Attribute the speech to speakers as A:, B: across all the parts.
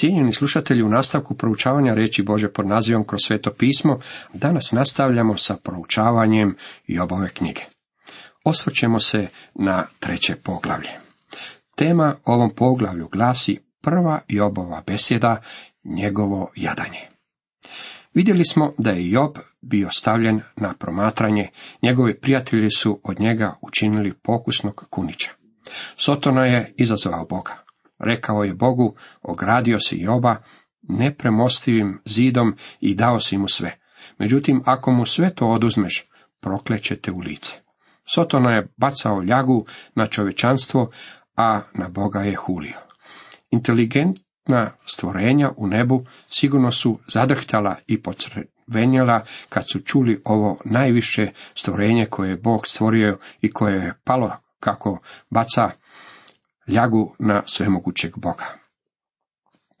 A: Cijenjeni slušatelji, u nastavku proučavanja reći Bože pod nazivom kroz sveto pismo, danas nastavljamo sa proučavanjem i obove knjige. Osvrćemo se na treće poglavlje. Tema ovom poglavlju glasi prva Jobova besjeda, njegovo jadanje. Vidjeli smo da je Job bio stavljen na promatranje, njegovi prijatelji su od njega učinili pokusnog kunića. Sotona je izazvao Boga. Rekao je Bogu, ogradio si Joba nepremostivim zidom i dao si mu sve. Međutim, ako mu sve to oduzmeš, proklećete u lice. Sotona je bacao ljagu na čovečanstvo, a na Boga je hulio. Inteligentna stvorenja u nebu sigurno su zadrhtala i pocrvenjela kad su čuli ovo najviše stvorenje koje je Bog stvorio i koje je palo kako baca ljagu na svemogućeg Boga.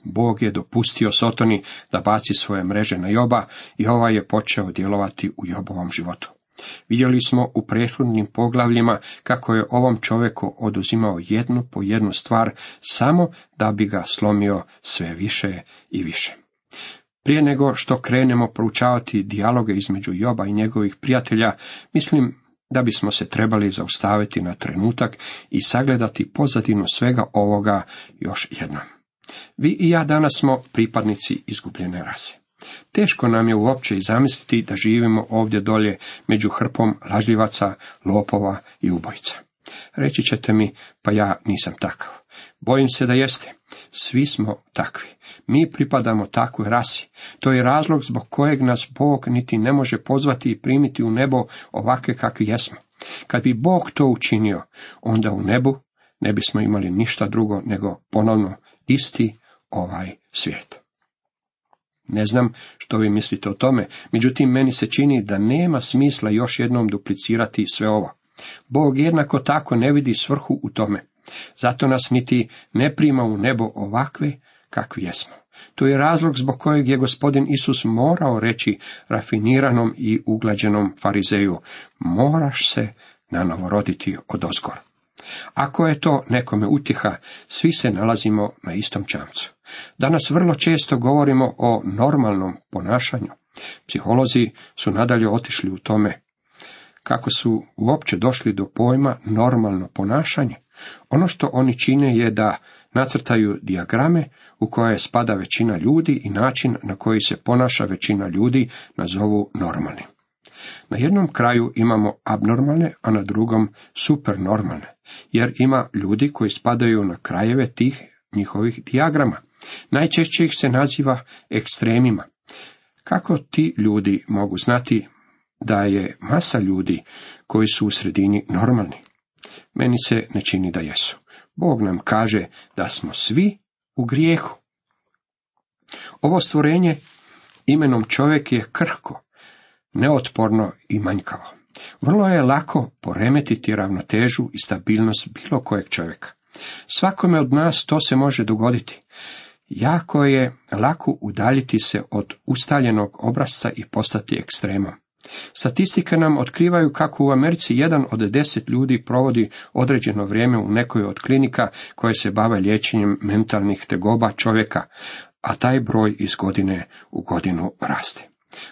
A: Bog je dopustio Sotoni da baci svoje mreže na Joba i ovaj je počeo djelovati u Jobovom životu. Vidjeli smo u prethodnim poglavljima kako je ovom čovjeku oduzimao jednu po jednu stvar samo da bi ga slomio sve više i više. Prije nego što krenemo proučavati dijaloge između Joba i njegovih prijatelja, mislim da bismo se trebali zaustaviti na trenutak i sagledati pozadinu svega ovoga još jednom. Vi i ja danas smo pripadnici izgubljene rase. Teško nam je uopće i zamisliti da živimo ovdje dolje među hrpom lažljivaca, lopova i ubojica. Reći ćete mi, pa ja nisam takav. Bojim se da jeste. Svi smo takvi. Mi pripadamo takvoj rasi. To je razlog zbog kojeg nas Bog niti ne može pozvati i primiti u nebo ovakve kakvi jesmo. Kad bi Bog to učinio, onda u nebu ne bismo imali ništa drugo nego ponovno isti ovaj svijet. Ne znam što vi mislite o tome, međutim meni se čini da nema smisla još jednom duplicirati sve ovo. Bog jednako tako ne vidi svrhu u tome. Zato nas niti ne prima u nebo ovakve kakvi jesmo. To je razlog zbog kojeg je gospodin Isus morao reći rafiniranom i uglađenom farizeju, moraš se nanovo roditi od ozgor. Ako je to nekome utiha, svi se nalazimo na istom čamcu. Danas vrlo često govorimo o normalnom ponašanju. Psiholozi su nadalje otišli u tome. Kako su uopće došli do pojma normalno ponašanje? Ono što oni čine je da nacrtaju dijagrame u koje spada većina ljudi i način na koji se ponaša većina ljudi nazovu normalni. Na jednom kraju imamo abnormalne, a na drugom supernormalne, jer ima ljudi koji spadaju na krajeve tih njihovih dijagrama. Najčešće ih se naziva ekstremima. Kako ti ljudi mogu znati da je masa ljudi koji su u sredini normalni? Meni se ne čini da jesu. Bog nam kaže da smo svi u grijehu. Ovo stvorenje imenom čovjek je krhko, neotporno i manjkavo. Vrlo je lako poremetiti ravnotežu i stabilnost bilo kojeg čovjeka. Svakome od nas to se može dogoditi. Jako je lako udaljiti se od ustaljenog obrazca i postati ekstremom. Statistike nam otkrivaju kako u Americi jedan od deset ljudi provodi određeno vrijeme u nekoj od klinika koje se bave liječenjem mentalnih tegoba čovjeka, a taj broj iz godine u godinu raste.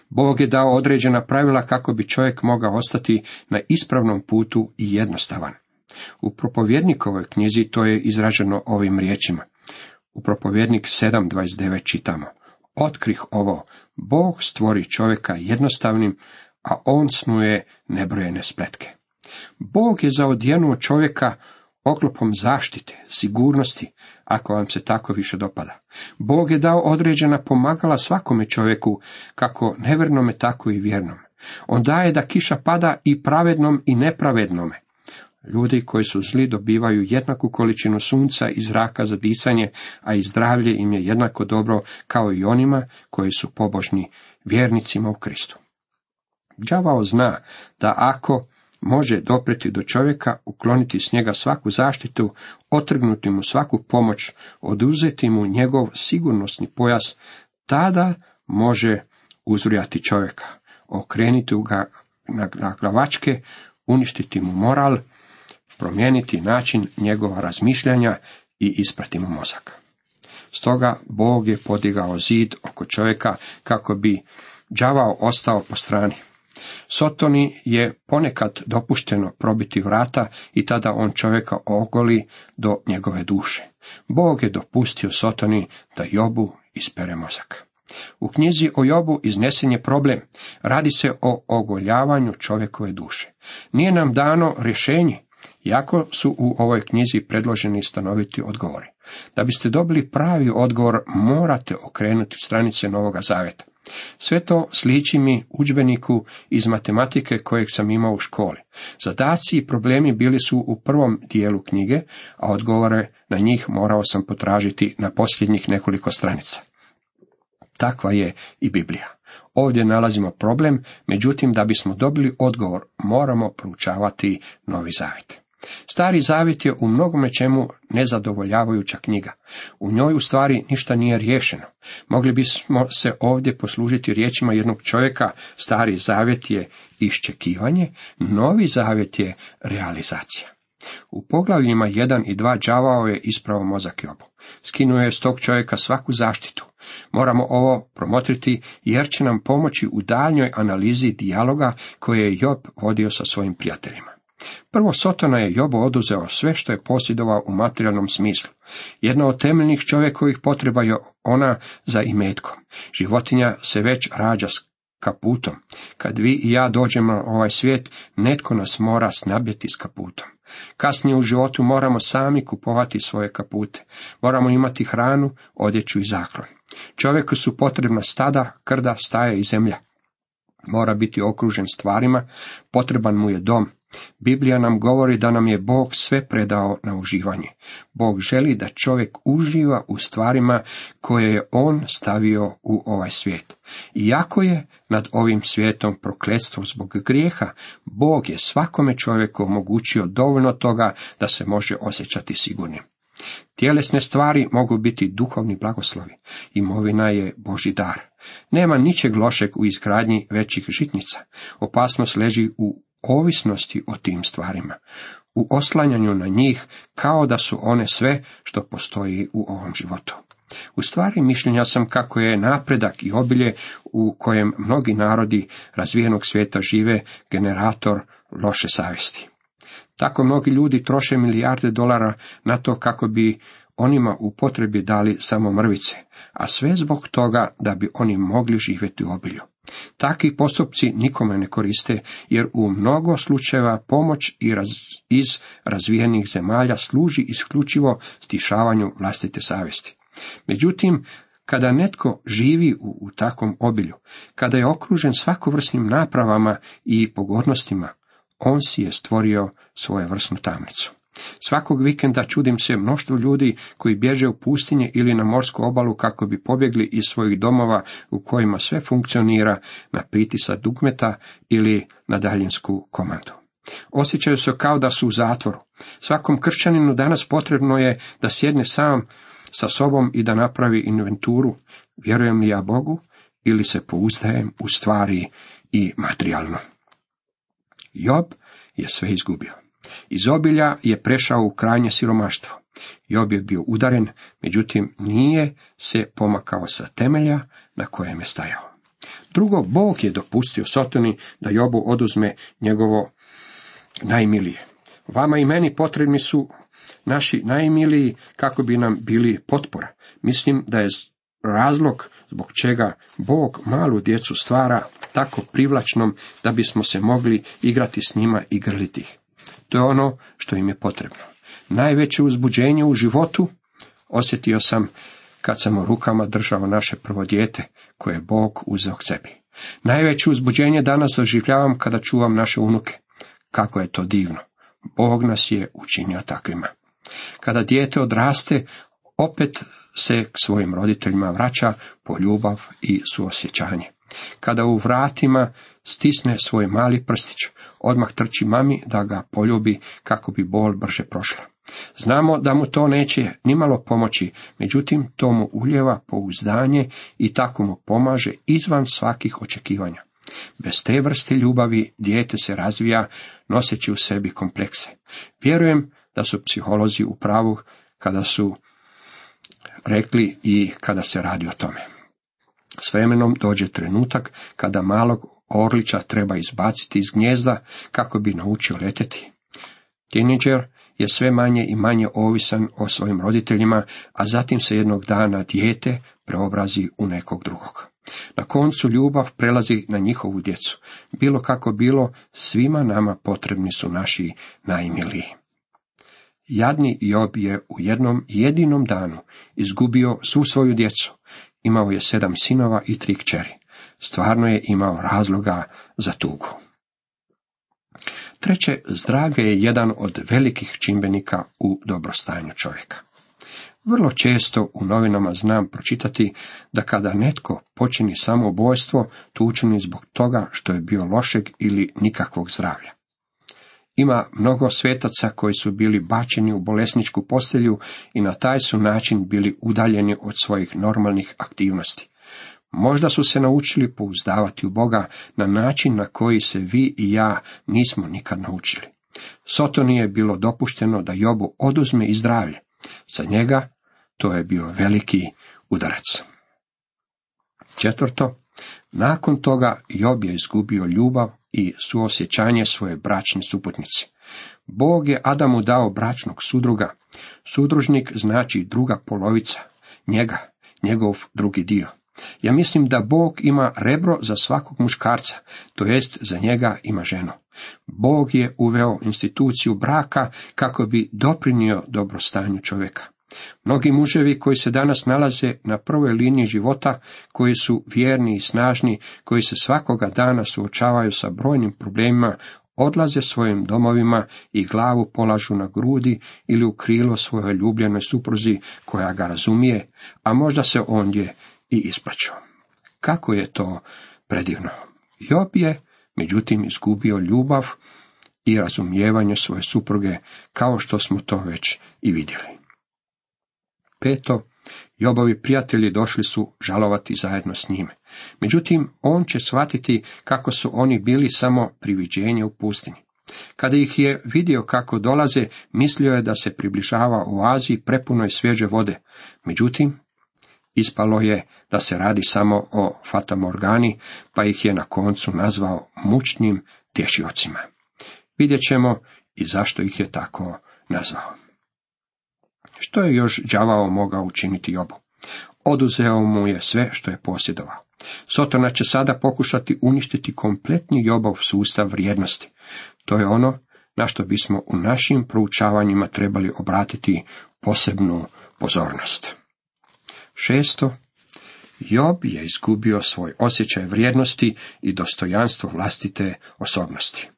A: Bog je dao određena pravila kako bi čovjek mogao ostati na ispravnom putu i jednostavan. U propovjednikovoj knjizi to je izraženo ovim riječima. U propovjednik 7.29 čitamo. Otkrih ovo, Bog stvori čovjeka jednostavnim, a on snuje nebrojene spletke. Bog je zaodjenuo čovjeka oklopom zaštite, sigurnosti, ako vam se tako više dopada. Bog je dao određena pomagala svakome čovjeku, kako nevernome, tako i vjernome. On daje da kiša pada i pravednom i nepravednome. Ljudi koji su zli dobivaju jednaku količinu sunca i zraka za disanje, a i zdravlje im je jednako dobro kao i onima koji su pobožni vjernicima u Kristu. Đavao zna da ako može dopreti do čovjeka, ukloniti s njega svaku zaštitu, otrgnuti mu svaku pomoć, oduzeti mu njegov sigurnosni pojas, tada može uzrujati čovjeka, okrenuti ga na glavačke, uništiti mu moral, promijeniti način njegova razmišljanja i isprati mu mozak. Stoga Bog je podigao zid oko čovjeka kako bi đavao ostao po strani. Sotoni je ponekad dopušteno probiti vrata i tada on čovjeka ogoli do njegove duše. Bog je dopustio Sotoni da Jobu ispere mozak. U knjizi o Jobu iznesen je problem. Radi se o ogoljavanju čovjekove duše. Nije nam dano rješenje, jako su u ovoj knjizi predloženi stanoviti odgovori. Da biste dobili pravi odgovor, morate okrenuti stranice Novoga Zaveta. Sve to sliči mi udžbeniku iz matematike kojeg sam imao u školi. Zadaci i problemi bili su u prvom dijelu knjige, a odgovore na njih morao sam potražiti na posljednjih nekoliko stranica. Takva je i Biblija. Ovdje nalazimo problem, međutim da bismo dobili odgovor moramo proučavati Novi Zavjet. Stari zavjet je u mnogome čemu nezadovoljavajuća knjiga. U njoj u stvari ništa nije riješeno. Mogli bismo se ovdje poslužiti riječima jednog čovjeka, stari zavjet je iščekivanje, novi zavjet je realizacija. U poglavljima 1 i 2 đavao je ispravo mozak Jobu. Skinuo je s tog čovjeka svaku zaštitu. Moramo ovo promotriti jer će nam pomoći u daljnjoj analizi dijaloga koje je Job vodio sa svojim prijateljima. Prvo Sotona je Jobu oduzeo sve što je posjedovao u materijalnom smislu. Jedna od temeljnih čovjekovih potreba je ona za imetkom. Životinja se već rađa s kaputom. Kad vi i ja dođemo na ovaj svijet, netko nas mora snabjeti s kaputom. Kasnije u životu moramo sami kupovati svoje kapute. Moramo imati hranu, odjeću i zaklon. Čovjeku su potrebna stada, krda, staja i zemlja. Mora biti okružen stvarima, potreban mu je dom, Biblija nam govori da nam je Bog sve predao na uživanje. Bog želi da čovjek uživa u stvarima koje je On stavio u ovaj svijet. Iako je nad ovim svijetom prokletstvo zbog grijeha, Bog je svakome čovjeku omogućio dovoljno toga da se može osjećati sigurnim. Tjelesne stvari mogu biti duhovni blagoslovi. Imovina je Boži dar. Nema ničeg lošeg u izgradnji većih žitnica. Opasnost leži u ovisnosti o tim stvarima, u oslanjanju na njih kao da su one sve što postoji u ovom životu. U stvari mišljenja sam kako je napredak i obilje u kojem mnogi narodi razvijenog svijeta žive generator loše savjesti. Tako mnogi ljudi troše milijarde dolara na to kako bi onima u potrebi dali samo mrvice, a sve zbog toga da bi oni mogli živjeti u obilju. Takvi postupci nikome ne koriste, jer u mnogo slučajeva pomoć iz razvijenih zemalja služi isključivo stišavanju vlastite savjesti. Međutim, kada netko živi u, u takvom obilju, kada je okružen svakovrsnim napravama i pogodnostima, on si je stvorio svoje vrsnu tamnicu. Svakog vikenda čudim se mnoštvo ljudi koji bježe u pustinje ili na morsku obalu kako bi pobjegli iz svojih domova u kojima sve funkcionira na pritisak dugmeta ili na daljinsku komandu. Osjećaju se kao da su u zatvoru. Svakom kršćaninu danas potrebno je da sjedne sam sa sobom i da napravi inventuru. Vjerujem li ja Bogu ili se pouzdajem u stvari i materijalno. Job je sve izgubio. Iz obilja je prešao u krajnje siromaštvo. Job je bio udaren, međutim nije se pomakao sa temelja na kojem je stajao. Drugo, Bog je dopustio Sotoni da Jobu oduzme njegovo najmilije. Vama i meni potrebni su naši najmiliji kako bi nam bili potpora. Mislim da je razlog zbog čega Bog malu djecu stvara tako privlačnom da bismo se mogli igrati s njima i grliti ih. To je ono što im je potrebno. Najveće uzbuđenje u životu osjetio sam kad sam u rukama držao naše prvo dijete, koje je Bog uzeo k sebi. Najveće uzbuđenje danas doživljavam kada čuvam naše unuke. Kako je to divno. Bog nas je učinio takvima. Kada dijete odraste, opet se k svojim roditeljima vraća po ljubav i suosjećanje. Kada u vratima stisne svoj mali prstić, odmah trči mami da ga poljubi kako bi bol brže prošla. Znamo da mu to neće nimalo pomoći, međutim to mu uljeva pouzdanje i tako mu pomaže izvan svakih očekivanja. Bez te vrste ljubavi dijete se razvija noseći u sebi komplekse. Vjerujem da su psiholozi u pravu kada su rekli i kada se radi o tome. S vremenom dođe trenutak kada malog orlića treba izbaciti iz gnjezda kako bi naučio leteti. Teenager je sve manje i manje ovisan o svojim roditeljima, a zatim se jednog dana dijete preobrazi u nekog drugog. Na koncu ljubav prelazi na njihovu djecu. Bilo kako bilo, svima nama potrebni su naši najmiliji. Jadni Job je u jednom jedinom danu izgubio svu svoju djecu. Imao je sedam sinova i tri kćeri. Stvarno je imao razloga za tugu. Treće, zdravlje je jedan od velikih čimbenika u dobrostanju čovjeka. Vrlo često u novinama znam pročitati da kada netko počini samoubojstvo, to učini zbog toga što je bio lošeg ili nikakvog zdravlja. Ima mnogo svetaca koji su bili bačeni u bolesničku postelju i na taj su način bili udaljeni od svojih normalnih aktivnosti. Možda su se naučili pouzdavati u Boga na način na koji se vi i ja nismo nikad naučili. Sotoni je bilo dopušteno da Jobu oduzme i zdravlje. Za njega to je bio veliki udarac. Četvrto, nakon toga Job je izgubio ljubav i suosjećanje svoje bračne suputnice. Bog je Adamu dao bračnog sudruga. Sudružnik znači druga polovica, njega, njegov drugi dio. Ja mislim da Bog ima rebro za svakog muškarca, to jest za njega ima ženu. Bog je uveo instituciju braka kako bi doprinio dobrostanju čovjeka. Mnogi muževi koji se danas nalaze na prvoj liniji života, koji su vjerni i snažni, koji se svakoga dana suočavaju sa brojnim problemima, odlaze svojim domovima i glavu polažu na grudi ili u krilo svojoj ljubljenoj supruzi koja ga razumije, a možda se ondje i isplaćao. Kako je to predivno? Job je, međutim, izgubio ljubav i razumijevanje svoje supruge, kao što smo to već i vidjeli. Peto, Jobovi prijatelji došli su žalovati zajedno s njime. Međutim, on će shvatiti kako su oni bili samo priviđenje u pustinji. Kada ih je vidio kako dolaze, mislio je da se približava u Aziji prepunoj svježe vode. Međutim, ispalo je da se radi samo o fatamorgani, pa ih je na koncu nazvao mučnim tješiocima. Vidjet ćemo i zašto ih je tako nazvao. Što je još đavao mogao učiniti Jobu? Oduzeo mu je sve što je posjedovao. Sotona će sada pokušati uništiti kompletni Jobov sustav vrijednosti. To je ono na što bismo u našim proučavanjima trebali obratiti posebnu pozornost. Šesto, Job je izgubio svoj osjećaj vrijednosti i dostojanstvo vlastite osobnosti.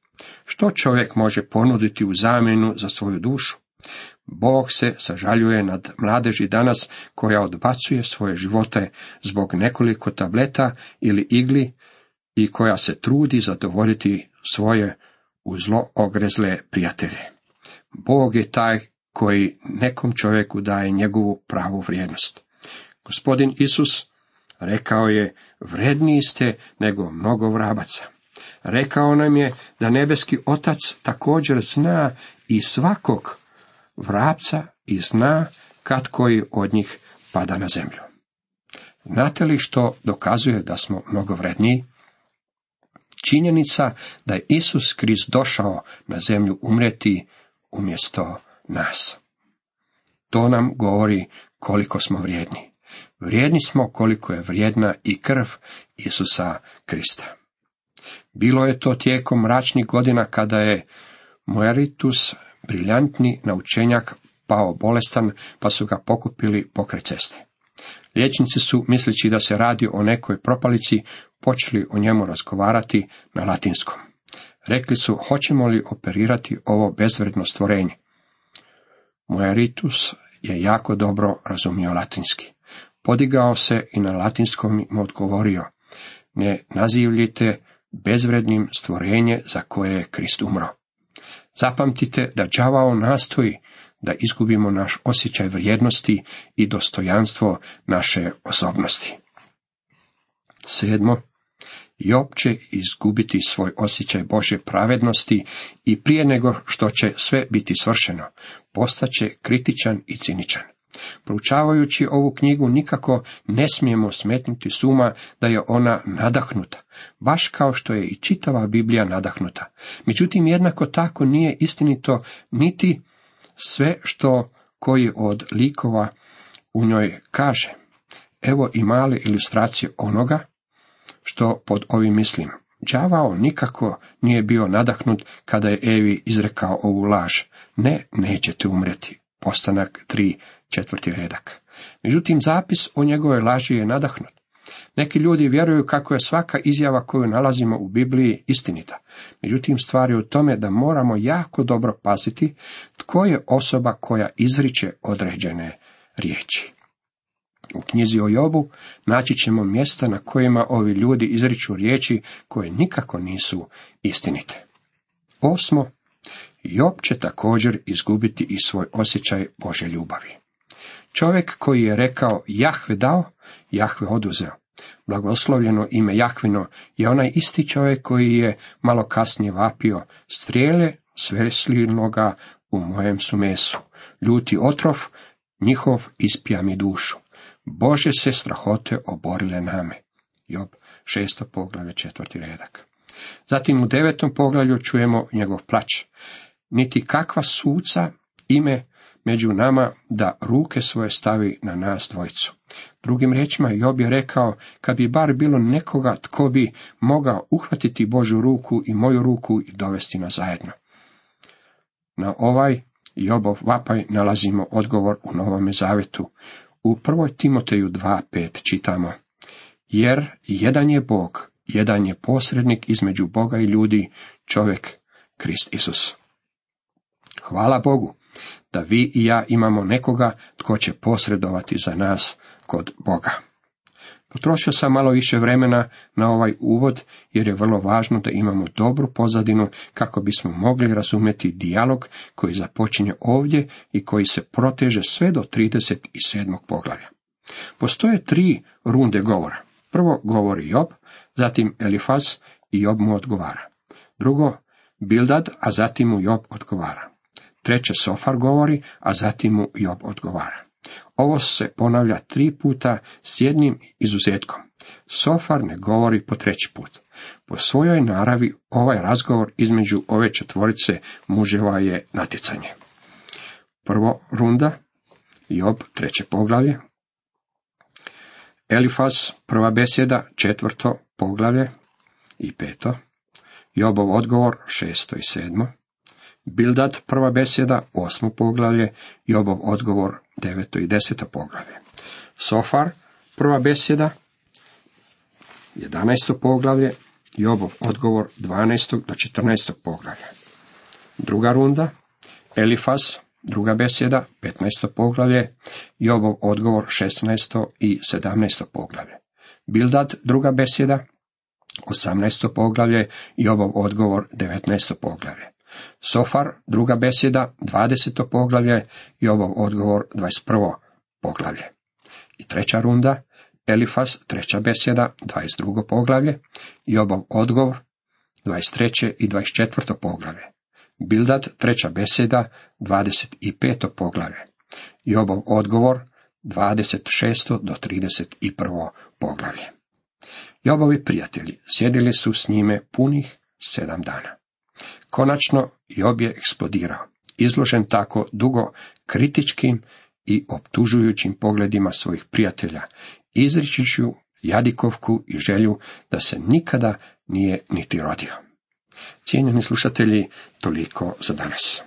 A: Što čovjek može ponuditi u zamjenu za svoju dušu? Bog se sažaljuje nad mladeži danas koja odbacuje svoje živote zbog nekoliko tableta ili igli i koja se trudi zadovoljiti svoje u zlo ogrezle prijatelje. Bog je taj koji nekom čovjeku daje njegovu pravu vrijednost. Gospodin Isus rekao je, vredniji ste nego mnogo vrabaca. Rekao nam je da nebeski otac također zna i svakog vrapca i zna kad koji od njih pada na zemlju. Znate li što dokazuje da smo mnogo vredniji? Činjenica da je Isus kriz došao na zemlju umreti umjesto nas. To nam govori koliko smo vrijedni. Vrijedni smo koliko je vrijedna i krv Isusa Krista. Bilo je to tijekom mračnih godina kada je Moeritus briljantni naučenjak pao bolestan, pa su ga pokupili pokraj ceste. Liječnici su, misleći da se radi o nekoj propalici, počeli o njemu razgovarati na latinskom. Rekli su, hoćemo li operirati ovo bezvredno stvorenje. Moeritus je jako dobro razumio latinski. Podigao se i na latinskom im odgovorio, ne nazivljite bezvrednim stvorenje za koje je Krist umro. Zapamtite da đavao nastoji da izgubimo naš osjećaj vrijednosti i dostojanstvo naše osobnosti. Sedmo, Job će izgubiti svoj osjećaj Bože pravednosti i prije nego što će sve biti svršeno, postaće kritičan i ciničan. Proučavajući ovu knjigu nikako ne smijemo smetnuti suma da je ona nadahnuta, baš kao što je i čitava Biblija nadahnuta. Međutim, jednako tako nije istinito niti sve što koji od likova u njoj kaže. Evo i male ilustracije onoga što pod ovim mislim. Đavao nikako nije bio nadahnut kada je Evi izrekao ovu laž. Ne, nećete umreti. Postanak 3, četvrti redak. Međutim, zapis o njegove laži je nadahnut. Neki ljudi vjeruju kako je svaka izjava koju nalazimo u Bibliji istinita. Međutim, stvar je u tome da moramo jako dobro paziti tko je osoba koja izriče određene riječi. U knjizi o Jobu naći ćemo mjesta na kojima ovi ljudi izriču riječi koje nikako nisu istinite. Osmo, Job će također izgubiti i svoj osjećaj Bože ljubavi. Čovjek koji je rekao Jahve dao, Jahve oduzeo. Blagoslovljeno ime Jahvino je onaj isti čovjek koji je malo kasnije vapio strijele sveslinoga u mojem su mesu. Ljuti otrov, njihov ispija mi dušu. Bože se strahote oborile name. Job, šesto poglavlje, četvrti redak. Zatim u devetom poglavlju čujemo njegov plać. Niti kakva suca ime među nama da ruke svoje stavi na nas dvojicu. Drugim riječima Job je rekao, kad bi bar bilo nekoga tko bi mogao uhvatiti Božu ruku i moju ruku i dovesti nas zajedno. Na ovaj Jobov vapaj nalazimo odgovor u Novome Zavetu. U 1. Timoteju 2.5 čitamo, jer jedan je Bog, jedan je posrednik između Boga i ljudi, čovjek, Krist Isus. Hvala Bogu da vi i ja imamo nekoga tko će posredovati za nas kod Boga. Potrošio sam malo više vremena na ovaj uvod, jer je vrlo važno da imamo dobru pozadinu kako bismo mogli razumjeti dijalog koji započinje ovdje i koji se proteže sve do 37. poglavlja. Postoje tri runde govora. Prvo govori Job, zatim Elifaz i Job mu odgovara. Drugo, Bildad, a zatim mu Job odgovara. Treće, Sofar govori, a zatim mu Job odgovara. Ovo se ponavlja tri puta s jednim izuzetkom. Sofar ne govori po treći put. Po svojoj naravi ovaj razgovor između ove četvorice muževa je natjecanje. Prvo runda, Job treće poglavlje, Elifaz prva besjeda četvrto poglavlje i peto, Jobov odgovor šesto i sedmo, Bildad prva besjeda osmo poglavlje, Jobov odgovor deveto i deseto poglavlje. Sofar, prva besjeda, jedanaesto poglavlje, Jobov odgovor 12. do 14. poglavlja. Druga runda, Elifaz, druga besjeda, 15. poglavlje, Jobov odgovor 16. i 17. poglavlje. Bildad, druga besjeda, 18. poglavlje, Jobov odgovor 19. poglavlje. Sofar, druga besjeda, 20. poglavlje i odgovor, 21. poglavlje. I treća runda, Elifas, treća besjeda, 22. poglavlje i odgovor, 23. i 24. poglavlje. Bildad, treća besjeda, 25. poglavlje. I obov odgovor, 26. do 31. poglavlje. Jobovi prijatelji sjedili su s njime punih sedam dana. Konačno Job je eksplodirao, izložen tako dugo kritičkim i optužujućim pogledima svojih prijatelja, izričiću jadikovku i želju da se nikada nije niti rodio. Cijenjeni slušatelji, toliko za danas.